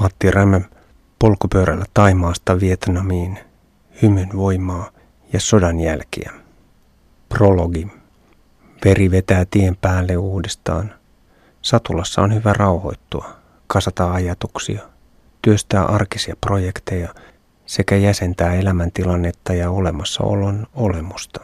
Matti Rämö polkupyörällä Taimaasta Vietnamiin, hymyn voimaa ja sodan jälkiä. Prologi. Veri vetää tien päälle uudestaan. Satulassa on hyvä rauhoittua, kasata ajatuksia, työstää arkisia projekteja sekä jäsentää elämäntilannetta ja olemassaolon olemusta.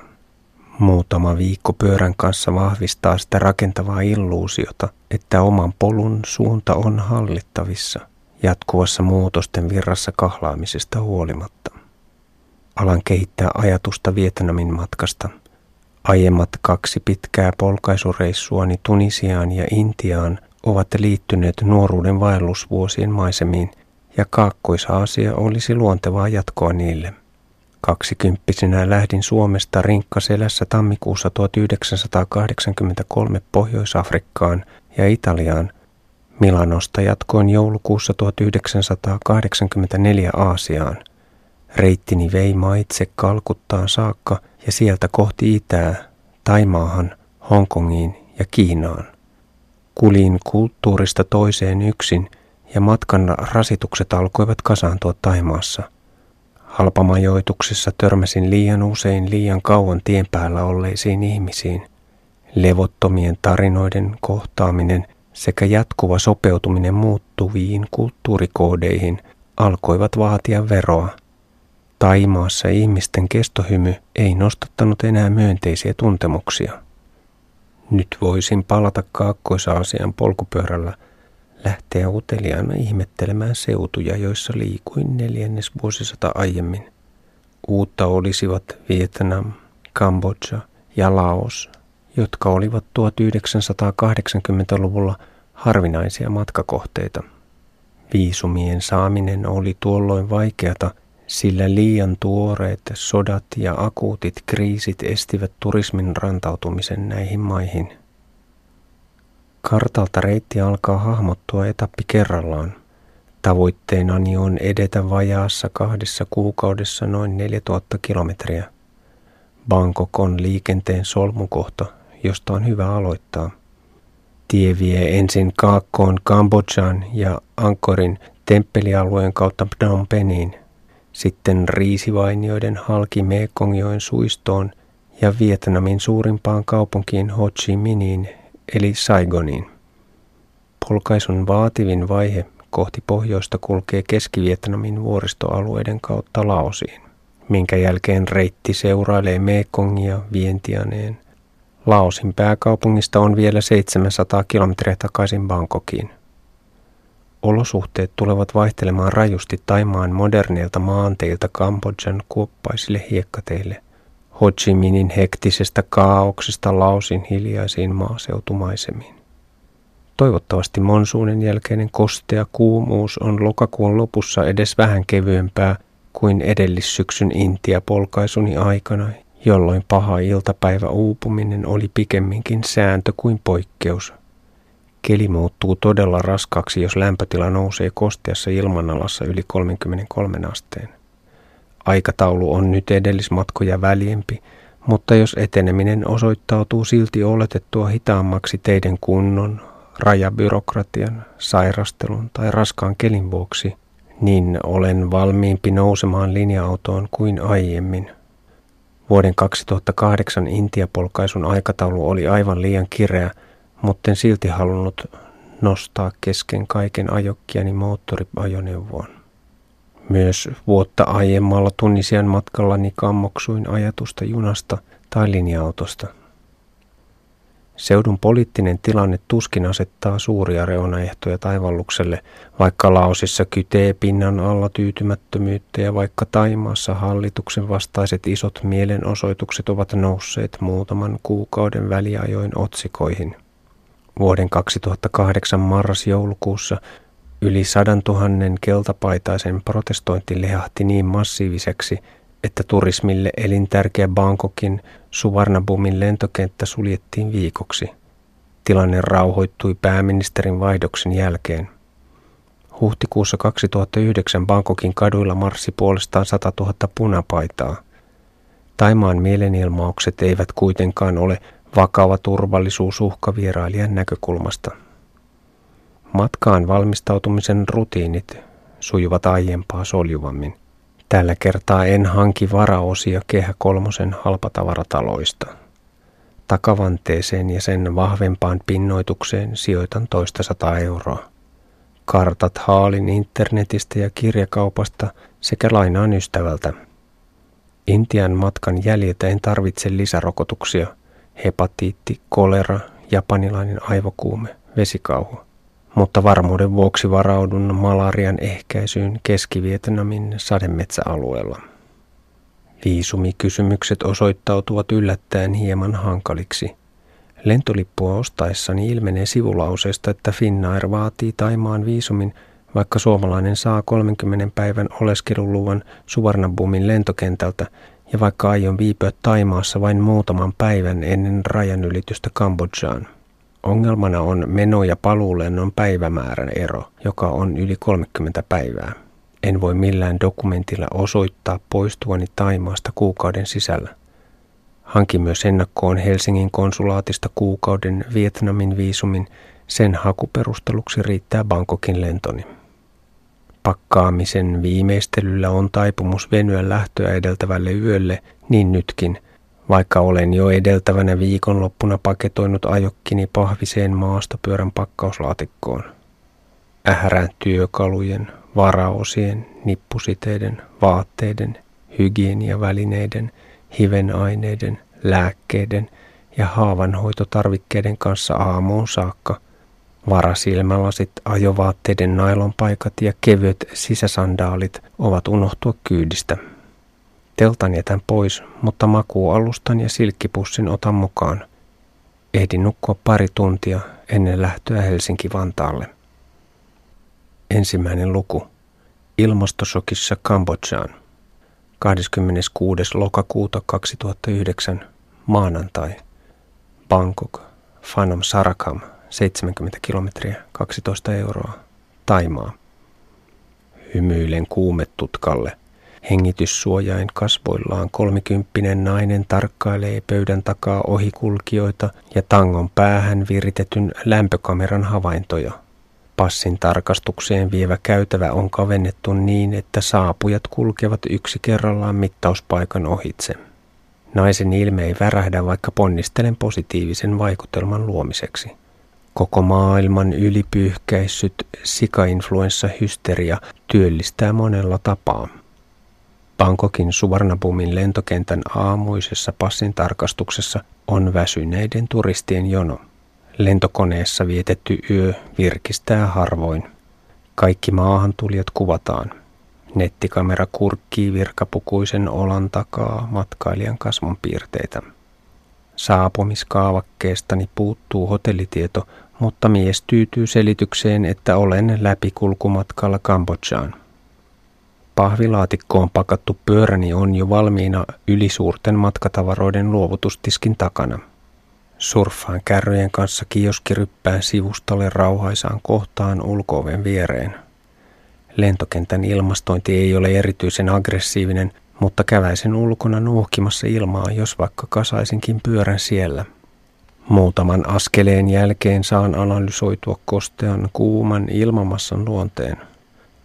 Muutama viikko pyörän kanssa vahvistaa sitä rakentavaa illuusiota, että oman polun suunta on hallittavissa – jatkuvassa muutosten virrassa kahlaamisesta huolimatta. Alan kehittää ajatusta Vietnamin matkasta. Aiemmat kaksi pitkää polkaisureissuani Tunisiaan ja Intiaan ovat liittyneet nuoruuden vaellusvuosien maisemiin, ja Kaakkois-Aasia olisi luontevaa jatkoa niille. Kaksikymppisenä lähdin Suomesta rinkkaselässä tammikuussa 1983 Pohjois-Afrikkaan ja Italiaan – Milanosta jatkoin joulukuussa 1984 Aasiaan. Reittini vei maitse Kalkuttaan saakka ja sieltä kohti itää, Taimaahan, Hongkongiin ja Kiinaan. Kulin kulttuurista toiseen yksin ja matkan rasitukset alkoivat kasaantua Taimaassa. Halpamajoituksessa törmäsin liian usein liian kauan tien päällä olleisiin ihmisiin. Levottomien tarinoiden kohtaaminen sekä jatkuva sopeutuminen muuttuviin kulttuurikoodeihin alkoivat vaatia veroa. Taimaassa ihmisten kestohymy ei nostattanut enää myönteisiä tuntemuksia. Nyt voisin palata Kaakkois-Aasian polkupyörällä, lähteä uteliaana ihmettelemään seutuja, joissa liikuin neljännes vuosisata aiemmin. Uutta olisivat Vietnam, Kambodža ja Laos – jotka olivat 1980-luvulla harvinaisia matkakohteita. Viisumien saaminen oli tuolloin vaikeata, sillä liian tuoreet sodat ja akuutit kriisit estivät turismin rantautumisen näihin maihin. Kartalta reitti alkaa hahmottua etappi kerrallaan. Tavoitteenani on edetä vajaassa kahdessa kuukaudessa noin 4000 kilometriä. Bangkok on liikenteen solmukohta josta on hyvä aloittaa. Tie vie ensin Kaakkoon Kambodžan ja Ankorin temppelialueen kautta Phnom Penhiin, sitten riisivainioiden halki Mekongjoen suistoon ja Vietnamin suurimpaan kaupunkiin Ho Chi Minhiin eli Saigoniin. Polkaisun vaativin vaihe kohti pohjoista kulkee Keski-Vietnamin vuoristoalueiden kautta Laosiin, minkä jälkeen reitti seurailee Mekongia Vientianeen Laosin pääkaupungista on vielä 700 kilometriä takaisin Bangkokiin. Olosuhteet tulevat vaihtelemaan rajusti Taimaan moderneilta maanteilta Kambodjan kuoppaisille hiekkateille, Ho Chi Minhin hektisestä kaauksesta Laosin hiljaisiin maaseutumaisemiin. Toivottavasti monsuunen jälkeinen kostea kuumuus on lokakuun lopussa edes vähän kevyempää kuin edellissyksyn Intia-polkaisuni aikana, jolloin paha iltapäivä uupuminen oli pikemminkin sääntö kuin poikkeus. Keli muuttuu todella raskaaksi, jos lämpötila nousee kosteassa ilmanalassa yli 33 asteen. Aikataulu on nyt edellismatkoja väljempi, mutta jos eteneminen osoittautuu silti oletettua hitaammaksi teidän kunnon, rajabyrokratian, sairastelun tai raskaan kelin vuoksi, niin olen valmiimpi nousemaan linja-autoon kuin aiemmin – Vuoden 2008 Intiapolkaisun aikataulu oli aivan liian kireä, mutta en silti halunnut nostaa kesken kaiken ajokkiani moottoriajoneuvoon. Myös vuotta aiemmalla Tunisian matkallani kammoksuin ajatusta junasta tai linja-autosta – Seudun poliittinen tilanne tuskin asettaa suuria reunaehtoja taivallukselle, vaikka Laosissa kytee pinnan alla tyytymättömyyttä ja vaikka Taimaassa hallituksen vastaiset isot mielenosoitukset ovat nousseet muutaman kuukauden väliajoin otsikoihin. Vuoden 2008 marras-joulukuussa yli sadan tuhannen keltapaitaisen protestointi lehahti niin massiiviseksi, että turismille elintärkeä Bangkokin Suvarnabumin lentokenttä suljettiin viikoksi. Tilanne rauhoittui pääministerin vaihdoksen jälkeen. Huhtikuussa 2009 Bangkokin kaduilla marssi puolestaan 100 000 punapaitaa. Taimaan mielenilmaukset eivät kuitenkaan ole vakava turvallisuusuhka vierailijan näkökulmasta. Matkaan valmistautumisen rutiinit sujuvat aiempaa soljuvammin. Tällä kertaa en hanki varaosia Kehä Kolmosen halpatavarataloista. Takavanteeseen ja sen vahvempaan pinnoitukseen sijoitan toista sata euroa. Kartat haalin internetistä ja kirjakaupasta sekä lainaan ystävältä. Intian matkan jäljiltä en tarvitse lisärokotuksia. Hepatiitti, kolera, japanilainen aivokuume, vesikauhu. Mutta varmuuden vuoksi varaudun malarian ehkäisyyn Keski-Vietnamin sademetsäalueella. Viisumikysymykset osoittautuvat yllättäen hieman hankaliksi. Lentolippua ostaessani ilmenee sivulauseesta, että Finnair vaatii Taimaan viisumin, vaikka suomalainen saa 30 päivän oleskeluluvan Suvarnabumin lentokentältä ja vaikka aion viipyä Taimaassa vain muutaman päivän ennen rajanylitystä Kambodžaan. Ongelmana on meno- ja paluulennon päivämäärän ero, joka on yli 30 päivää. En voi millään dokumentilla osoittaa poistuvani Taimaasta kuukauden sisällä. Hankin myös ennakkoon Helsingin konsulaatista kuukauden Vietnamin viisumin. Sen hakuperusteluksi riittää Bangkokin lentoni. Pakkaamisen viimeistelyllä on taipumus venyä lähtöä edeltävälle yölle, niin nytkin, vaikka olen jo edeltävänä viikonloppuna paketoinut ajokkini pahviseen maastopyörän pakkauslaatikkoon. Ähärän työkalujen, varaosien, nippusiteiden, vaatteiden, hygieniavälineiden, hivenaineiden, lääkkeiden ja haavanhoitotarvikkeiden kanssa aamuun saakka. Varasilmälasit, ajovaatteiden nailonpaikat ja kevyet sisäsandaalit ovat unohtua kyydistä. Teltan jätän pois, mutta makuualustan ja silkkipussin otan mukaan. Ehdin nukkua pari tuntia ennen lähtöä Helsinki-Vantaalle. Ensimmäinen luku. Ilmastosokissa Kambodžaan. 26. lokakuuta 2009. Maanantai. Bangkok. Phanom Sarakam. 70 kilometriä. 12 euroa. Taimaa. Hymyilen kuumetutkalle. Hengityssuojain kasvoillaan kolmikymppinen nainen tarkkailee pöydän takaa ohikulkijoita ja tangon päähän viritetyn lämpökameran havaintoja – Passin tarkastukseen vievä käytävä on kavennettu niin, että saapujat kulkevat yksi kerrallaan mittauspaikan ohitse. Naisen ilme ei värähdä, vaikka ponnistelen positiivisen vaikutelman luomiseksi. Koko maailman ylipyyhkäissyt sika-influenssahysteria työllistää monella tapaa. Bangkokin Suvarnabumin lentokentän aamuisessa passin tarkastuksessa on väsyneiden turistien jono. Lentokoneessa vietetty yö virkistää harvoin. Kaikki maahantulijat kuvataan. Nettikamera kurkkii virkapukuisen olan takaa matkailijan kasvon piirteitä. Saapumiskaavakkeestani puuttuu hotellitieto, mutta mies tyytyy selitykseen, että olen läpikulkumatkalla Kambodžaan. Pahvilaatikkoon pakattu pyöräni on jo valmiina ylisuurten matkatavaroiden luovutustiskin takana – Surffaan kärryjen kanssa kioskiryppään sivustalle rauhaisaan kohtaan ulkooven viereen. Lentokentän ilmastointi ei ole erityisen aggressiivinen, mutta käväisen ulkona nuuhkimassa ilmaa, jos vaikka kasaisinkin pyörän siellä. Muutaman askeleen jälkeen saan analysoitua kostean kuuman ilmamassan luonteen.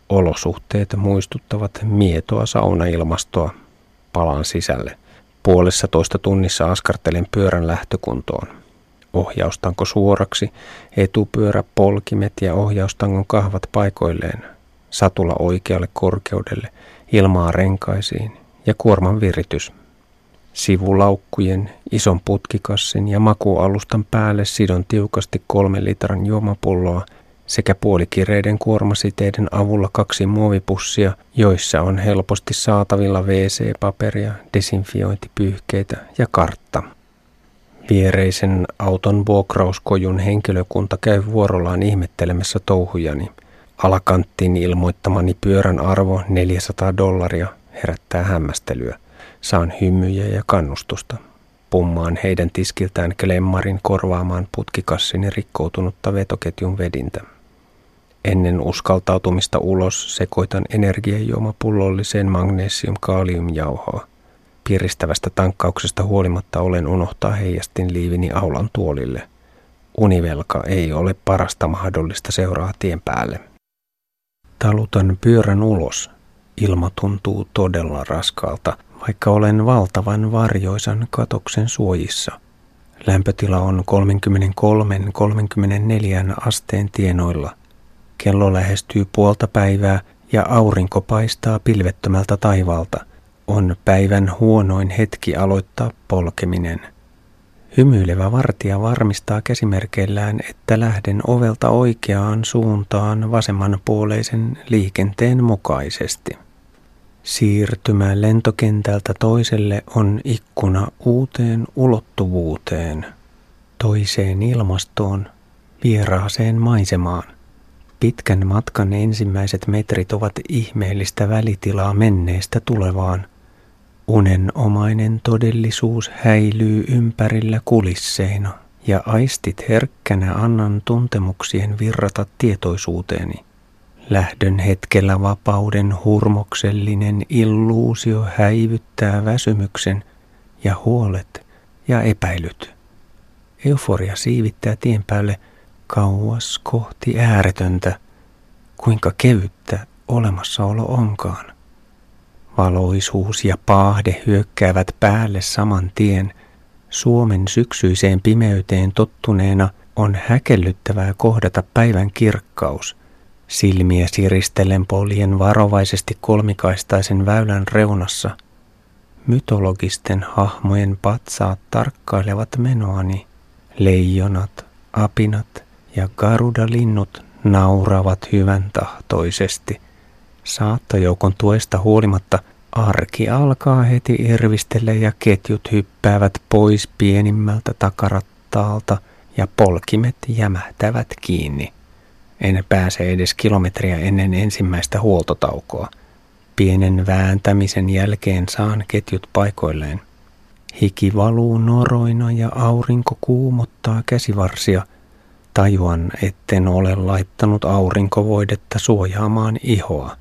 Olosuhteet muistuttavat mietoa saunailmastoa. Palaan sisälle. Puolessa toista tunnissa askartelen pyörän lähtökuntoon. Ohjaustanko suoraksi, etupyörä, polkimet ja ohjaustangon kahvat paikoilleen, satula oikealle korkeudelle, ilmaa renkaisiin ja kuorman viritys. Sivulaukkujen, ison putkikassin ja makualustan päälle sidon tiukasti kolme litran juomapulloa – sekä puolikireiden kuormasiteiden avulla kaksi muovipussia, joissa on helposti saatavilla WC-paperia, desinfiointipyyhkeitä ja kartta. Viereisen auton vuokrauskojun henkilökunta käy vuorollaan ihmettelemässä touhujani. Alakanttiin ilmoittamani pyörän arvo 400 dollaria herättää hämmästelyä. Saan hymyjä ja kannustusta. Pummaan heidän tiskiltään klemmarin korvaamaan putkikassini rikkoutunutta vetoketjun vedintä. Ennen uskaltautumista ulos sekoitan energiajuomapullolliseen magnesium-kaaliumjauhoa. Piristävästä tankkauksesta huolimatta olen unohtaa heijastin liivini aulan tuolille. Univelka ei ole parasta mahdollista seuraa tien päälle. Talutan pyörän ulos. Ilma tuntuu todella raskaalta, vaikka olen valtavan varjoisan katoksen suojissa. Lämpötila on 33-34 asteen tienoilla. Kello lähestyy puolta päivää ja aurinko paistaa pilvettömältä taivaalta. On päivän huonoin hetki aloittaa polkeminen. Hymyilevä vartija varmistaa käsimerkeillään, että lähden ovelta oikeaan suuntaan vasemmanpuoleisen liikenteen mukaisesti. Siirtymä lentokentältä toiselle on ikkuna uuteen ulottuvuuteen, toiseen ilmastoon, vieraaseen maisemaan. Pitkän matkan ensimmäiset metrit ovat ihmeellistä välitilaa menneestä tulevaan. Unenomainen todellisuus häilyy ympärillä kulisseina ja aistit herkkänä annan tuntemuksien virrata tietoisuuteeni. Lähdön hetkellä vapauden hurmoksellinen illuusio häivyttää väsymyksen ja huolet ja epäilyt. Euforia siivittää tien päälle kauas kohti ääretöntä, kuinka kevyttä olemassaolo onkaan. Valoisuus ja paahde hyökkäävät päälle saman tien. Suomen syksyiseen pimeyteen tottuneena on häkellyttävää kohdata päivän kirkkaus. Silmiä siristellen poljen varovaisesti kolmikaistaisen väylän reunassa. Mytologisten hahmojen patsaat tarkkailevat menoani. Leijonat, apinat ja garuda-linnut nauravat hyvän tahtoisesti. Saattojoukon tuesta huolimatta arki alkaa heti irvistellä ja ketjut hyppäävät pois pienimmältä takarattaalta ja polkimet jämähtävät kiinni. En pääse edes kilometriä ennen ensimmäistä huoltotaukoa. Pienen vääntämisen jälkeen saan ketjut paikoilleen. Hiki valuu noroina ja aurinko kuumottaa käsivarsia. Tajuan, etten ole laittanut aurinkovoidetta suojaamaan ihoa.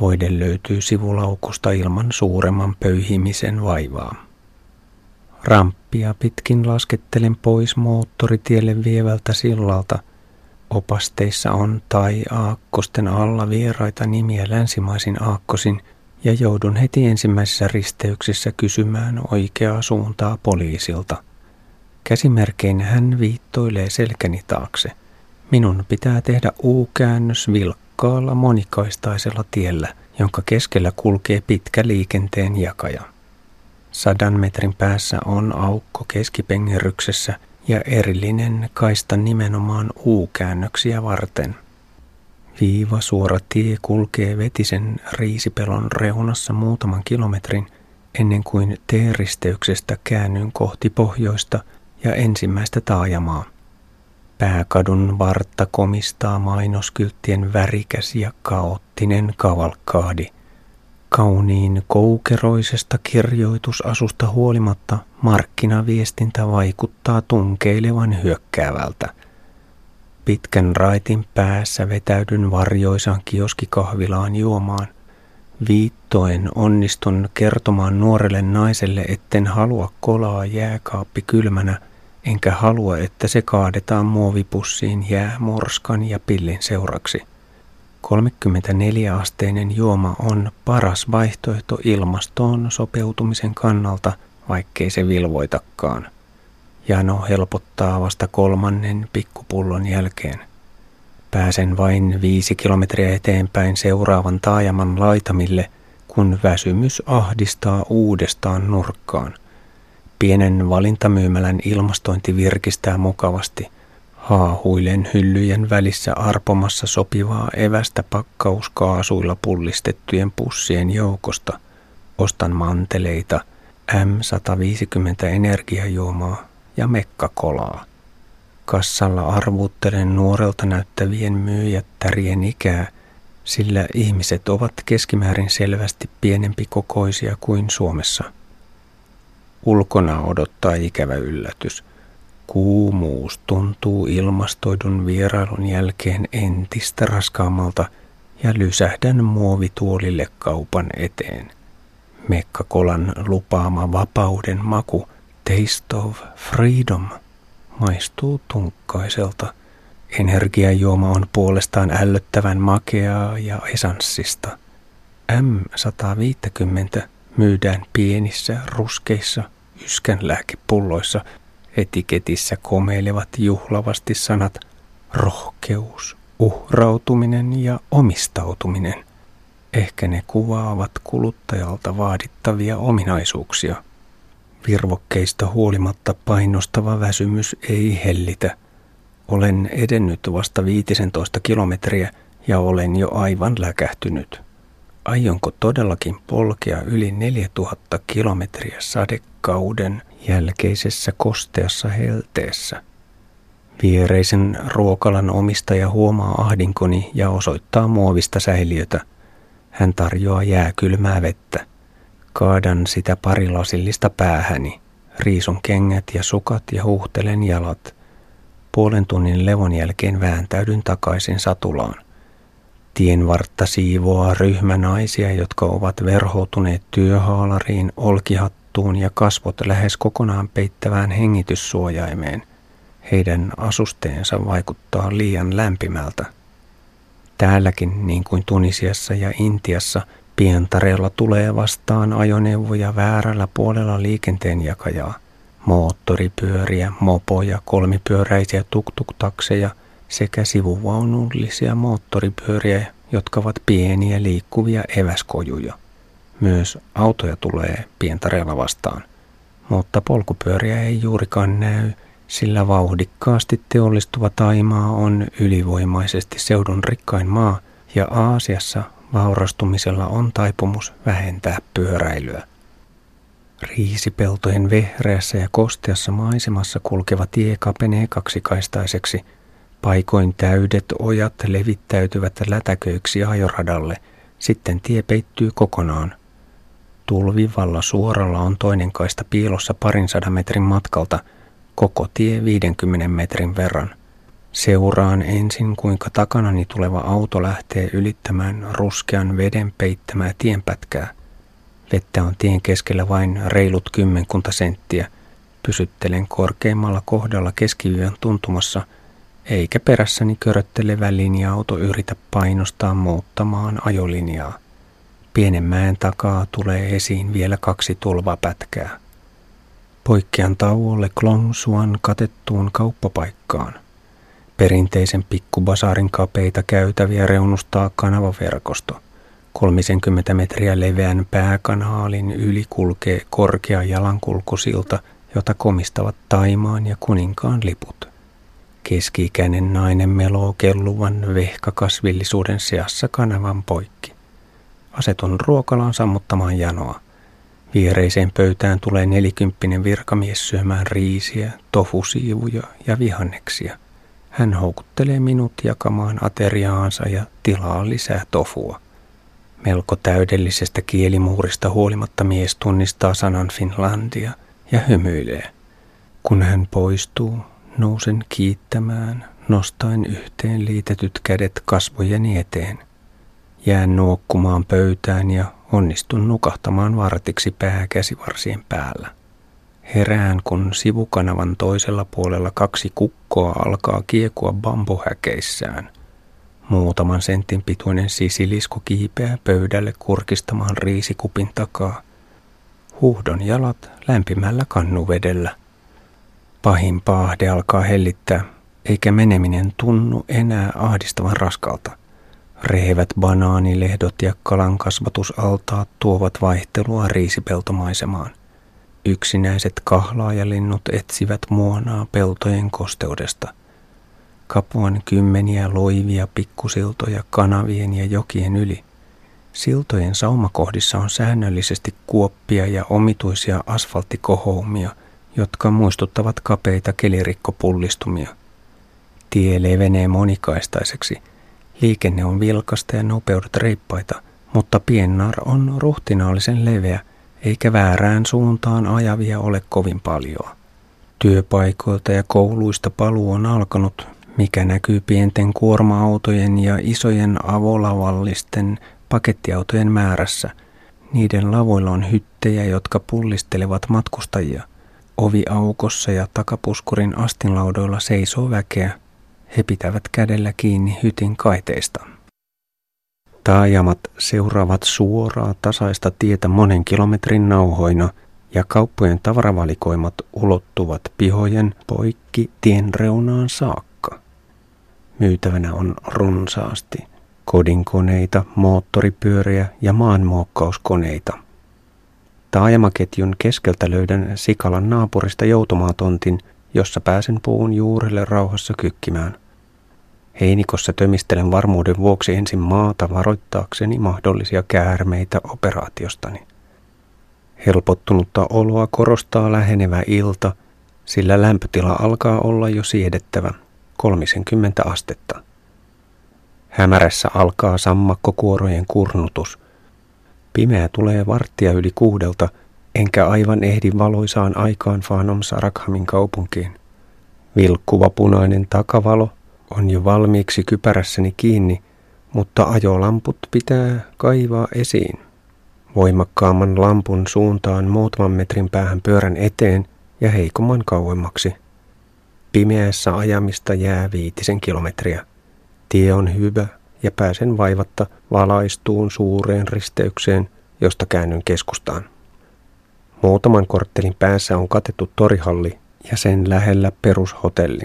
Voide löytyy sivulaukusta ilman suuremman pöyhimisen vaivaa. Ramppia pitkin laskettelen pois moottoritielle vievältä sillalta – Opasteissa on tai aakkosten alla vieraita nimiä länsimaisin aakkosin ja joudun heti ensimmäisessä risteyksessä kysymään oikeaa suuntaa poliisilta. Käsimerkein hän viittoilee selkäni taakse. Minun pitää tehdä U-käännös vilkkaalla monikaistaisella tiellä, jonka keskellä kulkee pitkä liikenteen jakaja. Sadan metrin päässä on aukko keskipengeryksessä – ja erillinen kaista nimenomaan U-käännöksiä varten. Viiva suora tie kulkee vetisen riisipelon reunassa muutaman kilometrin ennen kuin T-risteyksestä käännyn kohti pohjoista ja ensimmäistä taajamaa. Pääkadun vartta komistaa mainoskylttien värikäs ja kaoottinen kavalkaadi – Kauniin koukeroisesta kirjoitusasusta huolimatta markkinaviestintä vaikuttaa tunkeilevan hyökkäävältä. Pitkän raitin päässä vetäydyn varjoisaan kioskikahvilaan juomaan. Viittoen onnistun kertomaan nuorelle naiselle, etten halua kolaa jääkaappi kylmänä, enkä halua, että se kaadetaan muovipussiin jäämorskan ja pillin seuraksi. 34-asteinen juoma on paras vaihtoehto ilmastoon sopeutumisen kannalta, vaikkei se vilvoitakaan. Jano helpottaa vasta kolmannen pikkupullon jälkeen. Pääsen vain viisi kilometriä eteenpäin seuraavan taajaman laitamille, kun väsymys ahdistaa uudestaan nurkkaan. Pienen valintamyymälän ilmastointi virkistää mukavasti – Haahuilen hyllyjen välissä arpomassa sopivaa evästä pakkauskaasuilla pullistettujen pussien joukosta. Ostan manteleita, M150 energiajuomaa ja mekkakolaa. Kassalla arvuuttelen nuorelta näyttävien myyjättärien ikää, sillä ihmiset ovat keskimäärin selvästi pienempi kokoisia kuin Suomessa. Ulkona odottaa ikävä yllätys – Kuumuus tuntuu ilmastoidun vierailun jälkeen entistä raskaammalta ja lysähdän muovituolille kaupan eteen. Mekkakolan lupaama vapauden maku, taste of freedom, maistuu tunkkaiselta. Energiajuoma on puolestaan ällöttävän makeaa ja esanssista. M150 myydään pienissä, ruskeissa yskänlääkepulloissa. Etiketissä komeilevat juhlavasti sanat rohkeus, uhrautuminen ja omistautuminen. Ehkä ne kuvaavat kuluttajalta vaadittavia ominaisuuksia. Virvokkeista huolimatta painostava väsymys ei hellitä. Olen edennyt vasta 15 kilometriä ja olen jo aivan läkähtynyt. Aionko todellakin polkea yli 4000 kilometriä sadekauden jälkeisessä kosteassa helteessä? Viereisen ruokalan omistaja huomaa ahdinkoni ja osoittaa muovista säiliötä. Hän tarjoaa jääkylmää vettä. Kaadan sitä parilasillista päähäni. Riisun kengät ja sukat ja huuhtelen jalat. Puolen tunnin levon jälkeen vääntäydyn takaisin satulaan. Tien vartta siivoaa ryhmä naisia, jotka ovat verhoutuneet työhaalariin, olkihattuun ja kasvot lähes kokonaan peittävään hengityssuojaimeen. Heidän asusteensa vaikuttaa liian lämpimältä. Täälläkin, niin kuin Tunisiassa ja Intiassa, Pientareella tulee vastaan ajoneuvoja väärällä puolella liikenteenjakajaa. Moottoripyöriä, mopoja, kolmipyöräisiä tuktuktakseja sekä sivuvaunullisia moottoripyöriä, jotka ovat pieniä liikkuvia eväskojuja. Myös autoja tulee Pientareella vastaan, mutta polkupyöriä ei juurikaan näy, sillä vauhdikkaasti teollistuva Taimaa on ylivoimaisesti seudun rikkain maa ja Aasiassa vaurastumisella on taipumus vähentää pyöräilyä. Riisipeltojen vehreässä ja kosteassa maisemassa kulkeva tie kapenee kaksikaistaiseksi. Paikoin täydet ojat levittäytyvät lätäköiksi ajoradalle, sitten tie peittyy kokonaan. Tulvivalla suoralla on toinen kaista piilossa parin sadan metrin matkalta, koko tie 50 metrin verran – Seuraan ensin, kuinka takanani tuleva auto lähtee ylittämään ruskean veden peittämää tienpätkää. Vettä on tien keskellä vain reilut kymmenkunta senttiä. Pysyttelen korkeimmalla kohdalla keskiyön tuntumassa, eikä perässäni köröttelevä linja-auto yritä painostaa muuttamaan ajolinjaa. Pienen mäen takaa tulee esiin vielä kaksi tulvapätkää. Poikkean tauolle Klongsuan katettuun kauppapaikkaan. Perinteisen pikkubasaarin kapeita käytäviä reunustaa kanavaverkosto. 30 metriä leveän pääkanaalin yli kulkee korkea jalankulkusilta, jota komistavat Taimaan ja kuninkaan liput. Keski-ikäinen nainen meloo kelluvan vehkakasvillisuuden seassa kanavan poikki. Asetun ruokalaan sammuttamaan janoa. Viereiseen pöytään tulee nelikymppinen virkamies syömään riisiä, tofusiivuja ja vihanneksia – hän houkuttelee minut jakamaan ateriaansa ja tilaa lisää tofua. Melko täydellisestä kielimuurista huolimatta mies tunnistaa sanan Finlandia ja hymyilee. Kun hän poistuu, nousen kiittämään, nostaen yhteen liitetyt kädet kasvojeni eteen. Jään nuokkumaan pöytään ja onnistun nukahtamaan vartiksi pää käsivarsien päällä. Herään, kun sivukanavan toisella puolella kaksi kukkoa alkaa kiekua bambuhäkeissään. Muutaman sentin pituinen sisilisko kiipeää pöydälle kurkistamaan riisikupin takaa. Huuhdon jalat lämpimällä kannuvedellä. Pahin paahde alkaa hellittää, eikä meneminen tunnu enää ahdistavan raskalta. Rehevät banaanilehdot ja kalankasvatusaltaat tuovat vaihtelua riisipeltomaisemaan – Yksinäiset kahlaajalinnut etsivät muonaa peltojen kosteudesta. Kapuan kymmeniä loivia pikkusiltoja kanavien ja jokien yli. Siltojen saumakohdissa on säännöllisesti kuoppia ja omituisia asfalttikohoumia, jotka muistuttavat kapeita kelirikkopullistumia. Tie levenee monikaistaiseksi. Liikenne on vilkasta ja nopeudet reippaita, mutta Piennar on ruhtinaallisen leveä – eikä väärään suuntaan ajavia ole kovin paljon. Työpaikoilta ja kouluista paluu on alkanut, mikä näkyy pienten kuorma-autojen ja isojen avolavallisten pakettiautojen määrässä. Niiden lavoilla on hyttejä, jotka pullistelevat matkustajia. Oviaukossa ja takapuskurin astinlaudoilla seisoo väkeä. He pitävät kädellä kiinni hytin kaiteista. Taajamat seuraavat suoraa tasaista tietä monen kilometrin nauhoina ja kauppojen tavaravalikoimat ulottuvat pihojen poikki tien reunaan saakka. Myytävänä on runsaasti kodinkoneita, moottoripyöriä ja maanmuokkauskoneita. Taajamaketjun keskeltä löydän Sikalan naapurista joutomaatontin, jossa pääsen puun juurelle rauhassa kykkimään. Heinikossa tömistelen varmuuden vuoksi ensin maata varoittaakseni mahdollisia käärmeitä operaatiostani. Helpottunutta oloa korostaa lähenevä ilta, sillä lämpötila alkaa olla jo siedettävä, 30 astetta. Hämärässä alkaa sammakkokuorojen kurnutus. Pimeä tulee varttia yli kuudelta, enkä aivan ehdi valoisaan aikaan Fanom Sarakhamin kaupunkiin. Vilkkuva punainen takavalo on jo valmiiksi kypärässäni kiinni, mutta ajolamput pitää kaivaa esiin. Voimakkaamman lampun suuntaan muutaman metrin päähän pyörän eteen ja heikomman kauemmaksi. Pimeässä ajamista jää viitisen kilometriä. Tie on hyvä ja pääsen vaivatta valaistuun suureen risteykseen, josta käännyn keskustaan. Muutaman korttelin päässä on katettu torihalli ja sen lähellä perushotelli.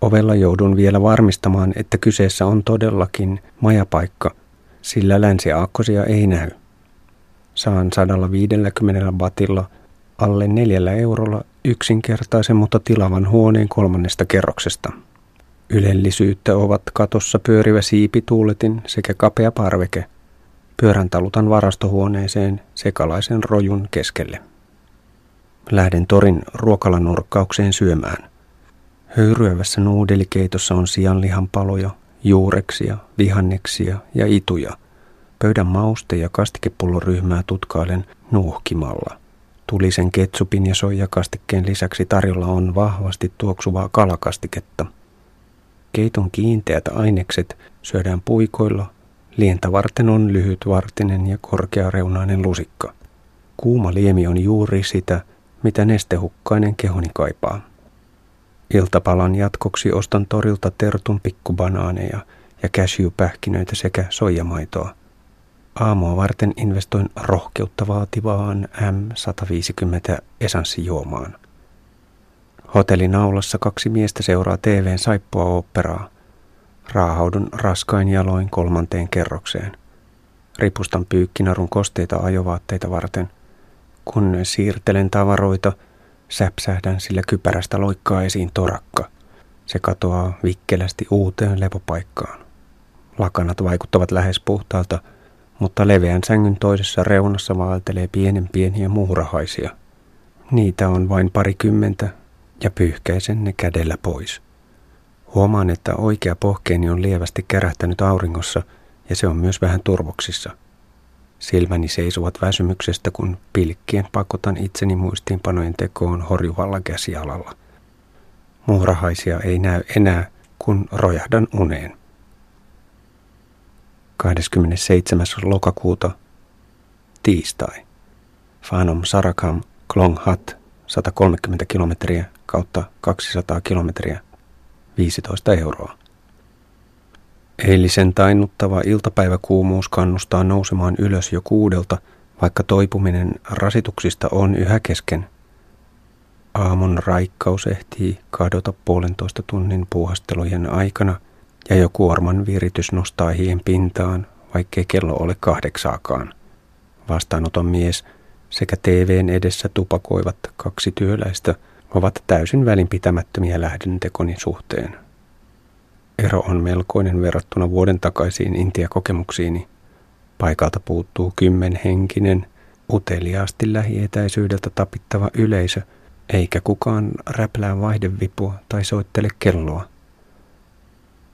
Ovella joudun vielä varmistamaan, että kyseessä on todellakin majapaikka, sillä länsiaakkosia ei näy. Saan 150 batilla alle neljällä eurolla yksinkertaisen, mutta tilavan huoneen kolmannesta kerroksesta. Ylellisyyttä ovat katossa pyörivä siipituuletin sekä kapea parveke. Pyörän talutan varastohuoneeseen sekalaisen rojun keskelle. Lähden torin ruokalanurkkaukseen syömään. Höyryävässä nuudelikeitossa on sianlihan paloja, juureksia, vihanneksia ja ituja. Pöydän mauste- ja kastikepulloryhmää tutkailen nuuhkimalla. Tulisen ketsupin ja soijakastikkeen lisäksi tarjolla on vahvasti tuoksuvaa kalakastiketta. Keiton kiinteät ainekset syödään puikoilla, lientä varten on lyhyt vartinen ja korkeareunainen lusikka. Kuuma liemi on juuri sitä, mitä nestehukkainen kehoni kaipaa. Iltapalan jatkoksi ostan torilta tertun pikkubanaaneja ja cashewpähkinöitä sekä soijamaitoa. Aamua varten investoin rohkeutta vaativaan M150 esanssijuomaan. Hotellin aulassa kaksi miestä seuraa TVn saippua operaa. Raahaudun raskain jaloin kolmanteen kerrokseen. Ripustan pyykkinarun kosteita ajovaatteita varten. Kun siirtelen tavaroita – Säpsähdän, sillä kypärästä loikkaa esiin torakka. Se katoaa vikkelästi uuteen lepopaikkaan. Lakanat vaikuttavat lähes puhtaalta, mutta leveän sängyn toisessa reunassa vaeltelee pienen pieniä muurahaisia. Niitä on vain parikymmentä ja pyyhkäisen ne kädellä pois. Huomaan, että oikea pohkeeni on lievästi kärähtänyt auringossa ja se on myös vähän turvoksissa – Silmäni seisuvat väsymyksestä, kun pilkkien pakotan itseni muistiinpanojen tekoon horjuvalla käsialalla. Muurahaisia ei näy enää, kun rojahdan uneen. 27. lokakuuta, tiistai. Fanom Sarakam, Klong Hat, 130 kilometriä kautta 200 kilometriä, 15 euroa. Eilisen tainnuttava iltapäiväkuumuus kannustaa nousemaan ylös jo kuudelta, vaikka toipuminen rasituksista on yhä kesken. Aamun raikkaus ehtii kadota puolentoista tunnin puuhastelujen aikana ja jo kuorman viritys nostaa hien pintaan, vaikkei kello ole kahdeksaakaan. Vastaanoton mies sekä TVn edessä tupakoivat kaksi työläistä ovat täysin välinpitämättömiä lähdentekoni suhteen. Ero on melkoinen verrattuna vuoden takaisiin Intia-kokemuksiini. Paikalta puuttuu kymmenhenkinen, uteliaasti lähietäisyydeltä tapittava yleisö, eikä kukaan räplää vaihdevipua tai soittele kelloa.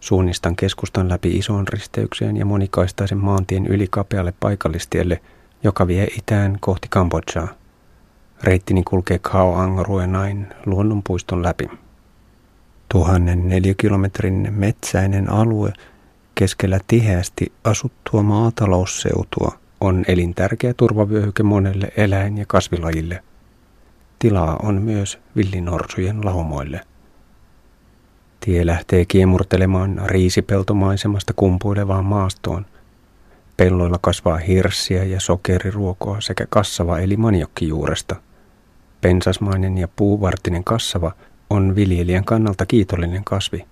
Suunnistan keskustan läpi isoon risteykseen ja monikaistaisen maantien yli kapealle paikallistielle, joka vie itään kohti Kambodžaa. Reittini kulkee Khao Ang Ruenain luonnonpuiston läpi. Tuhannen neliökilometrin metsäinen alue keskellä tiheästi asuttua maatalousseutua on elintärkeä turvavyöhyke monelle eläin- ja kasvilajille. Tilaa on myös villinorsujen laumoille. Tie lähtee kiemurtelemaan riisipeltomaisemasta kumpuilevaan maastoon. Pelloilla kasvaa hirssiä ja sokeriruokoa sekä kassava eli maniokkijuuresta. Pensasmainen ja puuvartinen kassava on viljelijän kannalta kiitollinen kasvi.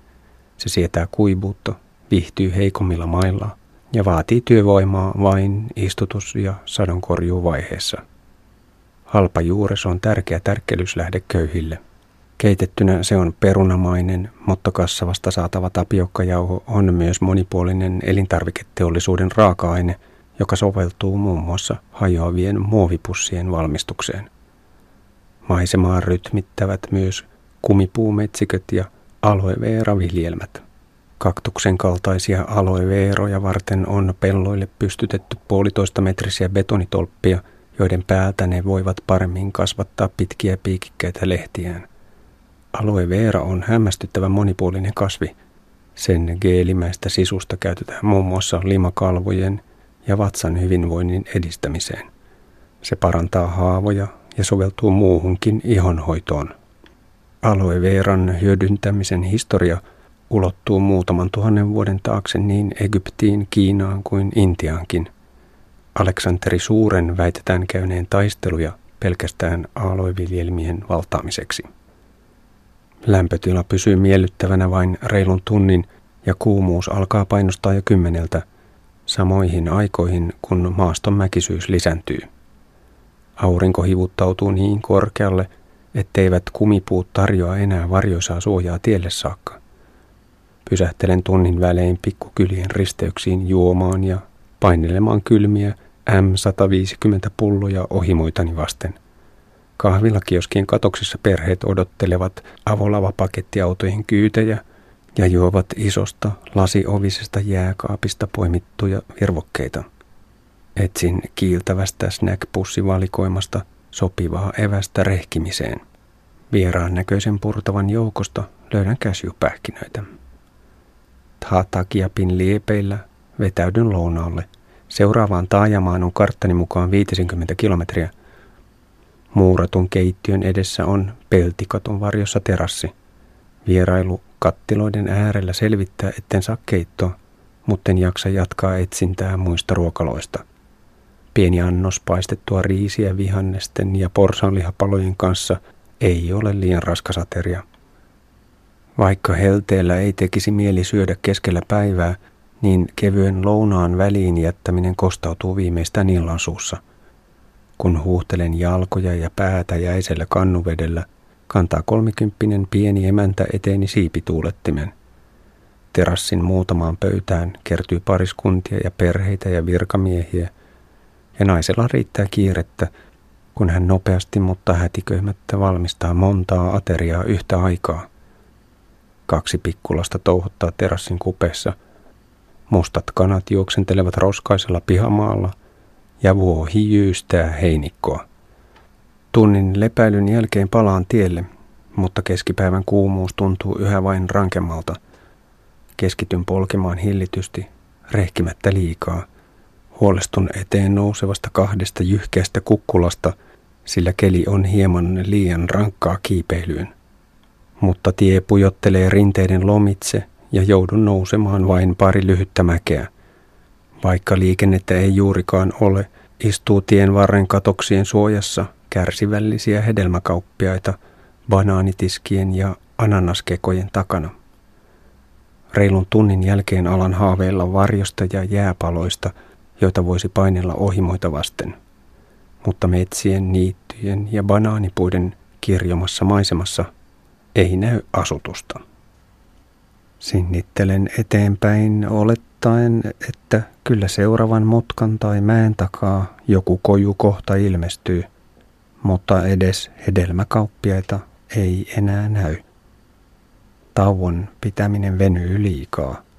Se sietää kuivuutta, viihtyy heikommilla mailla ja vaatii työvoimaa vain istutus- ja sadonkorjuuvaiheessa. Halpa juures on tärkeä tärkkelyslähde köyhille. Keitettynä se on perunamainen, mutta kassavasta saatava tapiokkajauho on myös monipuolinen elintarviketeollisuuden raaka-aine, joka soveltuu muun muassa hajoavien muovipussien valmistukseen. Maisemaa rytmittävät myös kumipuumetsiköt ja aloe vera viljelmät. Kaktuksen kaltaisia aloe veroja varten on pelloille pystytetty puolitoista metrisiä betonitolppia, joiden päältä ne voivat paremmin kasvattaa pitkiä piikikkäitä lehtiään. Aloe vera on hämmästyttävän monipuolinen kasvi. Sen geelimäistä sisusta käytetään muun muassa limakalvojen ja vatsan hyvinvoinnin edistämiseen. Se parantaa haavoja ja soveltuu muuhunkin ihonhoitoon. Aloe veran hyödyntämisen historia ulottuu muutaman tuhannen vuoden taakse niin Egyptiin, Kiinaan kuin Intiaankin. Aleksanteri Suuren väitetään käyneen taisteluja pelkästään aloeviljelmien valtaamiseksi. Lämpötila pysyy miellyttävänä vain reilun tunnin ja kuumuus alkaa painostaa jo kymmeneltä, samoihin aikoihin kun maaston mäkisyys lisääntyy. Aurinko hivuttautuu niin korkealle, etteivät kumipuut tarjoa enää varjoisaa suojaa tielle saakka. Pysähtelen tunnin välein pikkukylien risteyksiin juomaan ja painelemaan kylmiä M150 pulloja ohimoitani vasten – Kahvilakioskien katoksissa perheet odottelevat avolavapakettiautojen kyytejä ja juovat isosta lasiovisesta jääkaapista poimittuja virvokkeita. Etsin kiiltävästä snackpussivalikoimasta sopivaa evästä rehkimiseen. Vieraan näköisen purtavan joukosta löydän käsjupähkinöitä. Tahatakiapin liepeillä vetäydyn lounaalle. Seuraavaan taajamaan on karttani mukaan 50 kilometriä, Muuratun keittiön edessä on peltikaton varjossa terassi. Vierailu kattiloiden äärellä selvittää, etten saa keittoa, mutten jaksa jatkaa etsintää muista ruokaloista. Pieni annos paistettua riisiä vihannesten ja porsanlihapalojen kanssa ei ole liian raskas ateria. Vaikka helteellä ei tekisi mieli syödä keskellä päivää, niin kevyen lounaan väliin jättäminen kostautuu viimeistään illan suussa – kun huuhtelen jalkoja ja päätä jäisellä kannuvedellä, kantaa kolmikymppinen pieni emäntä eteeni siipituulettimen. Terassin muutamaan pöytään kertyy pariskuntia ja perheitä ja virkamiehiä, ja naisella riittää kiirettä, kun hän nopeasti mutta hätiköimättä valmistaa montaa ateriaa yhtä aikaa. Kaksi pikkulasta touhuttaa terassin kupeessa. Mustat kanat juoksentelevat roskaisella pihamaalla – ja vuohi jyystää heinikkoa. Tunnin lepäilyn jälkeen palaan tielle, mutta keskipäivän kuumuus tuntuu yhä vain rankemmalta. Keskityn polkemaan hillitysti, rehkimättä liikaa. Huolestun eteen nousevasta kahdesta jyhkeästä kukkulasta, sillä keli on hieman liian rankkaa kiipeilyyn. Mutta tie pujottelee rinteiden lomitse ja joudun nousemaan vain pari lyhyttä mäkeä – vaikka liikennettä ei juurikaan ole, istuu tien varren katoksien suojassa kärsivällisiä hedelmäkauppiaita banaanitiskien ja ananaskekojen takana. Reilun tunnin jälkeen alan haaveilla varjosta ja jääpaloista, joita voisi painella ohimoita vasten. Mutta metsien, niittyjen ja banaanipuiden kirjomassa maisemassa ei näy asutusta. Sinnittelen eteenpäin olettaen, että kyllä seuraavan mutkan tai mäen takaa joku koju kohta ilmestyy, mutta edes hedelmäkauppiaita ei enää näy. Tauon pitäminen venyy liikaa.